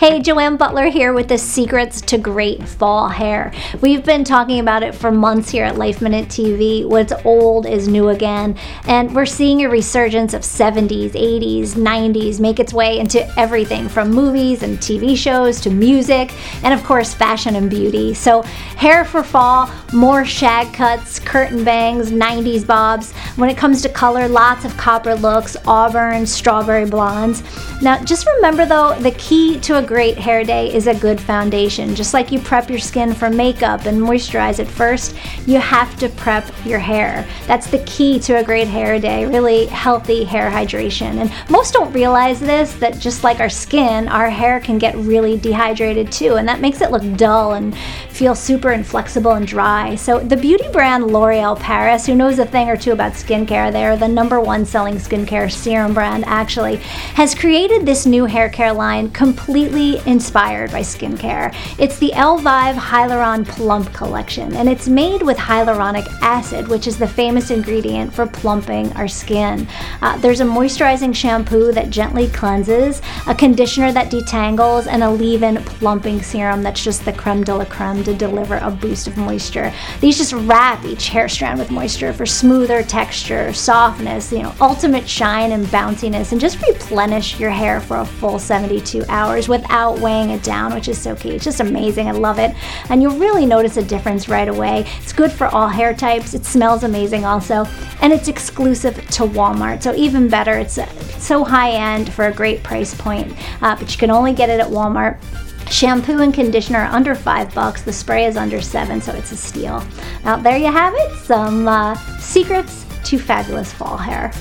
Hey, Joanne Butler here with the secrets to great fall hair. We've been talking about it for months here at Life Minute TV. What's old is new again, and we're seeing a resurgence of 70s, 80s, 90s make its way into everything from movies and TV shows to music, and of course, fashion and beauty. So, hair for fall, more shag cuts, curtain bangs, 90s bobs. When it comes to color, lots of copper looks, auburn, strawberry blondes. Now, just remember though, the key to a great hair day is a good foundation. Just like you prep your skin for makeup and moisturize it first, you have to prep your hair. That's the key to a great hair day, really healthy hair hydration. And most don't realize this that just like our skin, our hair can get really dehydrated too, and that makes it look dull and feel super inflexible and dry. So, the beauty brand L'Oreal Paris, who knows a thing or two about skincare, they're the number one selling skincare serum brand actually, has created this new hair care line completely inspired by skincare. It's the Elvive Hyaluron Plump Collection, and it's made with hyaluronic acid, which is the famous ingredient for plumping our skin. Uh, there's a moisturizing shampoo that gently cleanses, a conditioner that detangles, and a leave in plumping serum that's just the creme de la creme to deliver a boost of moisture. These just wrap each hair strand with moisture for smoother texture, softness, you know, ultimate shine and bounciness, and just replenish your hair for a full 72 hours without weighing it down, which is so key. It's just amazing. I love it. And you'll really notice a difference right away. It's good for all hair types. It smells amazing also. And it's exclusive to Walmart. So even better, it's so high end for a great price point. Uh, but you can only get it at Walmart. Shampoo and conditioner under five bucks. The spray is under seven, so it's a steal. Now, there you have it some uh, secrets to fabulous fall hair.